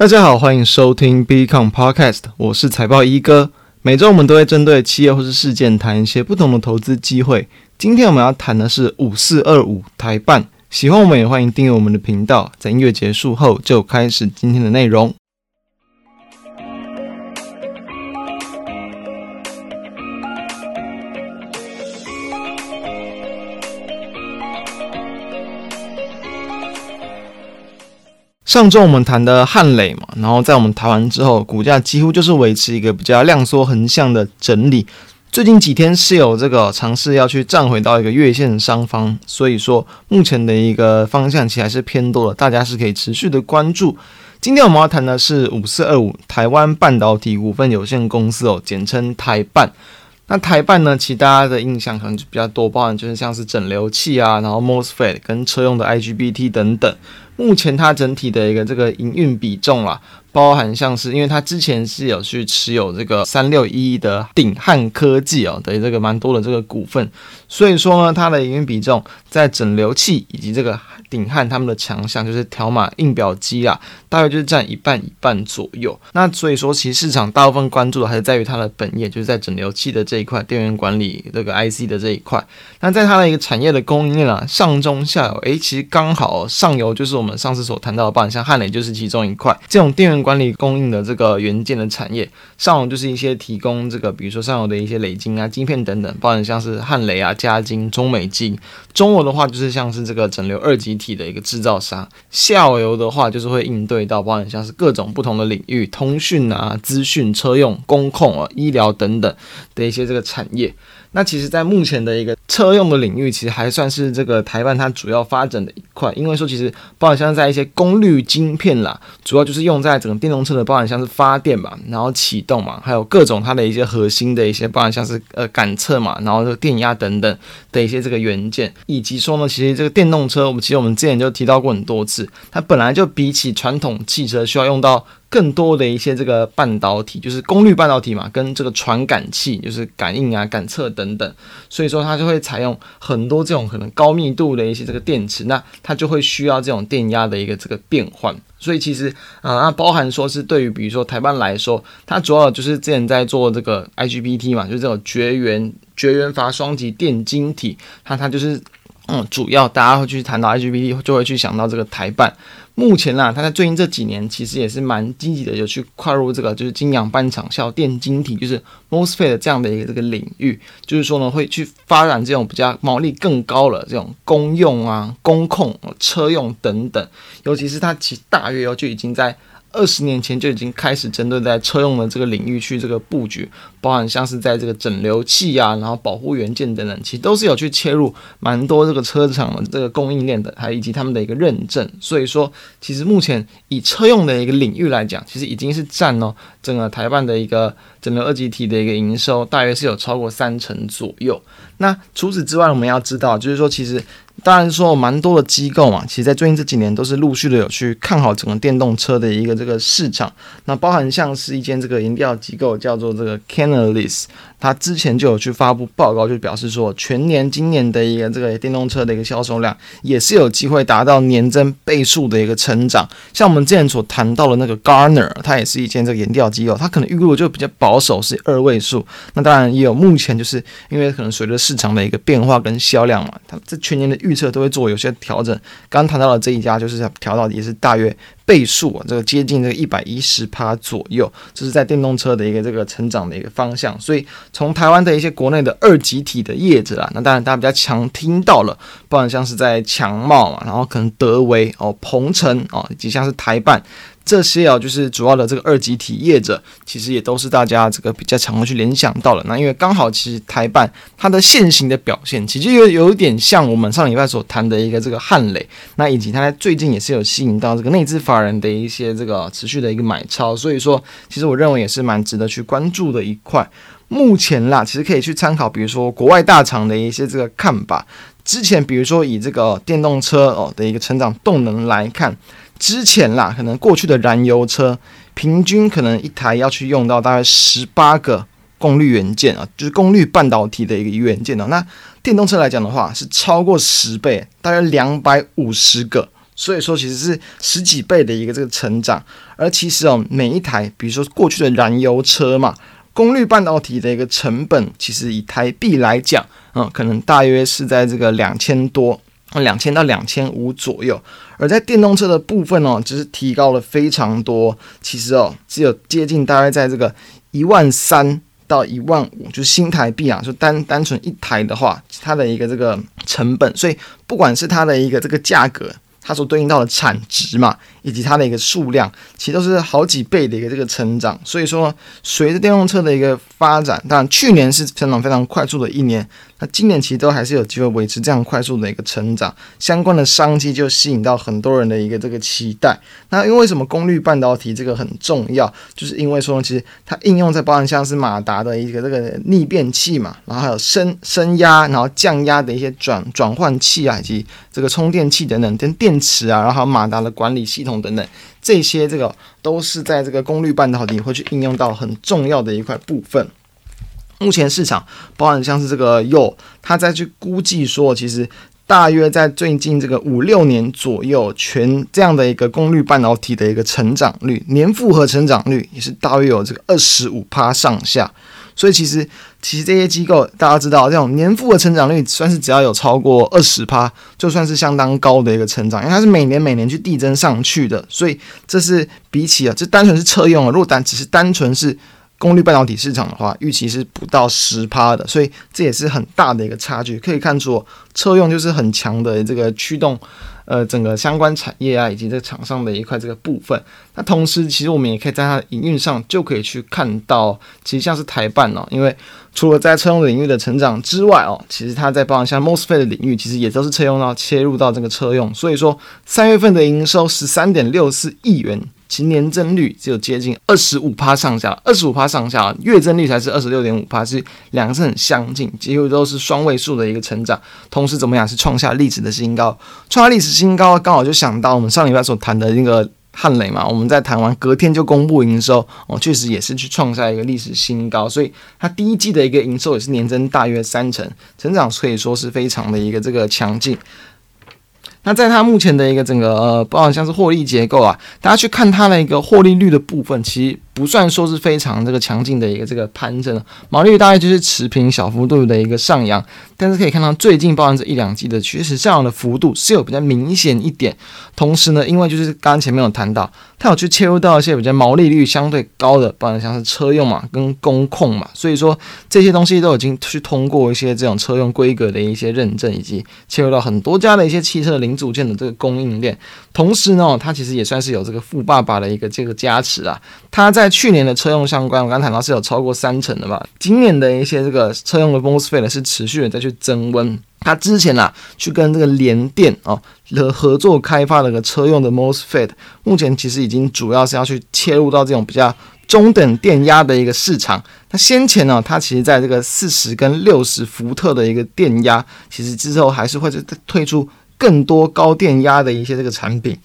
大家好，欢迎收听 Become Podcast，我是财报一哥。每周我们都会针对企业或是事件谈一些不同的投资机会。今天我们要谈的是五四二五台办。喜欢我们也欢迎订阅我们的频道。在音乐结束后，就开始今天的内容。上周我们谈的汉磊嘛，然后在我们谈完之后，股价几乎就是维持一个比较量缩横向的整理。最近几天是有这个尝试要去站回到一个月线上方，所以说目前的一个方向其实还是偏多的，大家是可以持续的关注。今天我们要谈的是五四二五台湾半导体股份有限公司哦，简称台办。那台办呢，其实大家的印象可能就比较多，包含就是像是整流器啊，然后 MOSFET 跟车用的 IGBT 等等。目前它整体的一个这个营运比重啊，包含像是因为它之前是有去持有这个三六一的鼎汉科技哦的这个蛮多的这个股份，所以说呢，它的营运比重在整流器以及这个鼎汉他们的强项就是条码印表机啊，大约就是占一半一半左右。那所以说，其实市场大部分关注的还是在于它的本业，就是在整流器的这一块，电源管理这个 IC 的这一块。那在它的一个产业的供应链啊，上中下游，诶，其实刚好上游就是我们。上次所谈到的，包含像汉雷就是其中一块，这种电源管理供应的这个元件的产业，上游就是一些提供这个，比如说上游的一些磊晶啊、晶片等等，包含像是汉雷啊、嘉晶、中美晶。中游的话就是像是这个整流二极体的一个制造商，下游的话就是会应对到包含像是各种不同的领域，通讯啊、资讯、车用、工控啊、医疗等等的一些这个产业。那其实，在目前的一个车用的领域，其实还算是这个台湾它主要发展的一块。因为说，其实包含像在一些功率晶片啦，主要就是用在整个电动车的，包含像是发电嘛，然后启动嘛，还有各种它的一些核心的一些，包含像是呃感测嘛，然后这个电压等等的一些这个元件，以及说呢，其实这个电动车，我们其实我们之前就提到过很多次，它本来就比起传统汽车需要用到。更多的一些这个半导体，就是功率半导体嘛，跟这个传感器，就是感应啊、感测等等，所以说它就会采用很多这种可能高密度的一些这个电池，那它就会需要这种电压的一个这个变换。所以其实啊，那包含说是对于比如说台湾来说，它主要就是之前在做这个 IGBT 嘛，就是这种绝缘绝缘阀双极电晶体，它它就是嗯，主要大家会去谈到 IGBT，就会去想到这个台办。目前啦，他在最近这几年其实也是蛮积极的，有去跨入这个就是晶阳半场效电晶体，就是 MOSFET 这样的一个这个领域，就是说呢，会去发展这种比较毛利更高的这种公用啊、工控、车用等等，尤其是它其大约哦就已经在。二十年前就已经开始针对在车用的这个领域去这个布局，包含像是在这个整流器啊，然后保护元件等等，其实都是有去切入蛮多这个车厂的这个供应链的，还以及他们的一个认证。所以说，其实目前以车用的一个领域来讲，其实已经是占了整个台办的一个整流二极体的一个营收，大约是有超过三成左右。那除此之外，我们要知道，就是说其实。当然说，蛮多的机构嘛，其实，在最近这几年都是陆续的有去看好整个电动车的一个这个市场。那包含像是一间这个研调机构叫做这个 Canalys。它之前就有去发布报告，就表示说，全年今年的一个这个电动车的一个销售量也是有机会达到年增倍数的一个成长。像我们之前所谈到的那个 Garner，它也是一间这个研调机构，它可能预估就比较保守，是二位数。那当然也有目前就是因为可能随着市场的一个变化跟销量嘛，它这全年的预预测都会做有些调整。刚谈到的这一家就是调到也是大约。倍数啊，这个接近这个一百一十趴左右，这是在电动车的一个这个成长的一个方向。所以从台湾的一些国内的二级体的业者啊，那当然大家比较强听到了，不然像是在强茂嘛，然后可能德维哦、鹏程哦，以及像是台办。这些啊，就是主要的这个二级体业者，其实也都是大家这个比较常会去联想到的。那因为刚好其实台办它的现行的表现，其实有有一点像我们上礼拜所谈的一个这个汉磊，那以及它最近也是有吸引到这个内资法人的一些这个持续的一个买超，所以说其实我认为也是蛮值得去关注的一块。目前啦，其实可以去参考，比如说国外大厂的一些这个看法。之前比如说以这个电动车哦的一个成长动能来看。之前啦，可能过去的燃油车平均可能一台要去用到大概十八个功率元件啊，就是功率半导体的一个元件哦。那电动车来讲的话，是超过十倍，大约两百五十个。所以说其实是十几倍的一个这个成长。而其实哦，每一台，比如说过去的燃油车嘛，功率半导体的一个成本，其实以台币来讲，嗯，可能大约是在这个两千多，两千到两千五左右。而在电动车的部分哦，就是提高了非常多。其实哦，只有接近大概在这个一万三。到一万五，就是新台币啊，就单单纯一台的话，它的一个这个成本，所以不管是它的一个这个价格。它所对应到的产值嘛，以及它的一个数量，其实都是好几倍的一个这个成长。所以说，随着电动车的一个发展，当然去年是成长非常快速的一年，那今年其实都还是有机会维持这样快速的一个成长。相关的商机就吸引到很多人的一个这个期待。那因为什么功率半导体这个很重要，就是因为说其实它应用在包含像是马达的一个这个逆变器嘛，然后还有升升压，然后降压的一些转转换器啊，以及这个充电器等等跟电。电池啊，然后还有马达的管理系统等等，这些这个都是在这个功率半导体会去应用到很重要的一块部分。目前市场包含像是这个又他在去估计说，其实大约在最近这个五六年左右，全这样的一个功率半导体的一个成长率，年复合成长率也是大约有这个二十五趴上下。所以其实，其实这些机构大家知道，这种年复合成长率算是只要有超过二十趴，就算是相当高的一个成长，因为它是每年每年去递增上去的。所以这是比起啊，这单纯是车用啊，如果单只是单纯是功率半导体市场的话，预期是不到十趴的。所以这也是很大的一个差距，可以看出车用就是很强的这个驱动。呃，整个相关产业啊，以及这个厂商的一块这个部分，那同时其实我们也可以在它的营运上就可以去看到，其实像是台办哦，因为除了在车用领域的成长之外哦，其实它在包含像 MOSFET 的领域，其实也都是车用到切入到这个车用，所以说三月份的营收十三点六四亿元。其年增率只有接近二十五趴上下，二十五趴上下，月增率才是二十六点五趴，是两个是很相近，几乎都是双位数的一个成长。同时怎么样是创下历史的新高，创下历史新高，刚好就想到我们上礼拜所谈的那个汉雷嘛，我们在谈完隔天就公布营收，哦，确实也是去创下一个历史新高，所以它第一季的一个营收也是年增大约三成，成长可以说是非常的一个这个强劲。那在它目前的一个整个呃，包含像是获利结构啊，大家去看它的一个获利率的部分，其实。不算说是非常这个强劲的一个这个攀升，毛利率大概就是持平小幅度的一个上扬，但是可以看到最近包含这一两季的趋势上扬的幅度是有比较明显一点。同时呢，因为就是刚刚前面有谈到，它有去切入到一些比较毛利率相对高的，包含像是车用嘛跟工控嘛，所以说这些东西都已经去通过一些这种车用规格的一些认证，以及切入到很多家的一些汽车零组件的这个供应链。同时呢，它其实也算是有这个富爸爸的一个这个加持啊，它在。去年的车用相关，我刚谈到是有超过三成的吧。今年的一些这个车用的 MOSFET 是持续的在去增温。他之前啊，去跟这个联电哦的合作开发了个车用的 MOSFET，目前其实已经主要是要去切入到这种比较中等电压的一个市场。那先前呢，它其实在这个四十跟六十伏特的一个电压，其实之后还是会推出更多高电压的一些这个产品。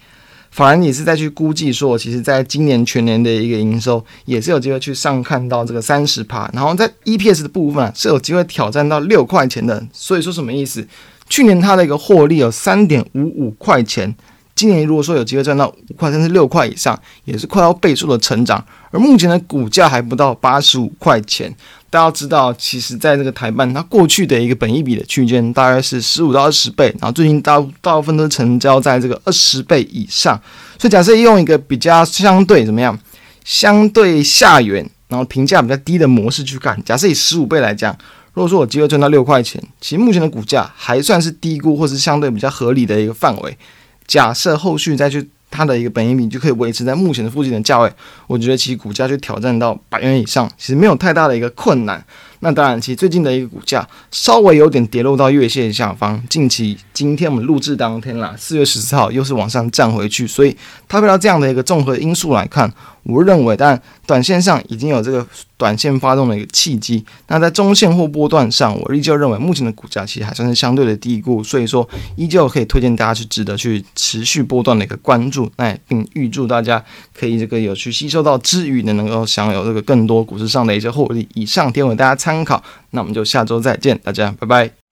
反而也是再去估计说，其实在今年全年的一个营收也是有机会去上看到这个三十趴，然后在 EPS 的部分啊，是有机会挑战到六块钱的。所以说什么意思？去年它的一个获利有三点五五块钱，今年如果说有机会赚到五块甚至六块以上，也是快要倍数的成长。而目前的股价还不到八十五块钱。大家知道，其实在这个台办，它过去的一个本益比的区间大概是十五到二十倍，然后最近大大部分都成交在这个二十倍以上。所以假设用一个比较相对怎么样，相对下缘，然后评价比较低的模式去看，假设以十五倍来讲，如果说我机会赚到六块钱，其实目前的股价还算是低估或是相对比较合理的一个范围。假设后续再去。它的一个本益比就可以维持在目前的附近的价位，我觉得其实股价去挑战到百元以上，其实没有太大的一个困难。那当然，其实最近的一个股价稍微有点跌落到月线下方。近期今天我们录制当天啦，四月十四号又是往上站回去，所以搭配到这样的一个综合因素来看，我认为，但短线上已经有这个短线发动的一个契机。那在中线或波段上，我依旧认为目前的股价其实还算是相对的低估，所以说依旧可以推荐大家去值得去持续波段的一个关注。那也并预祝大家可以这个有去吸收到之余呢，能够享有这个更多股市上的一些获利。以上提供大家参参考，那我们就下周再见，大家拜拜。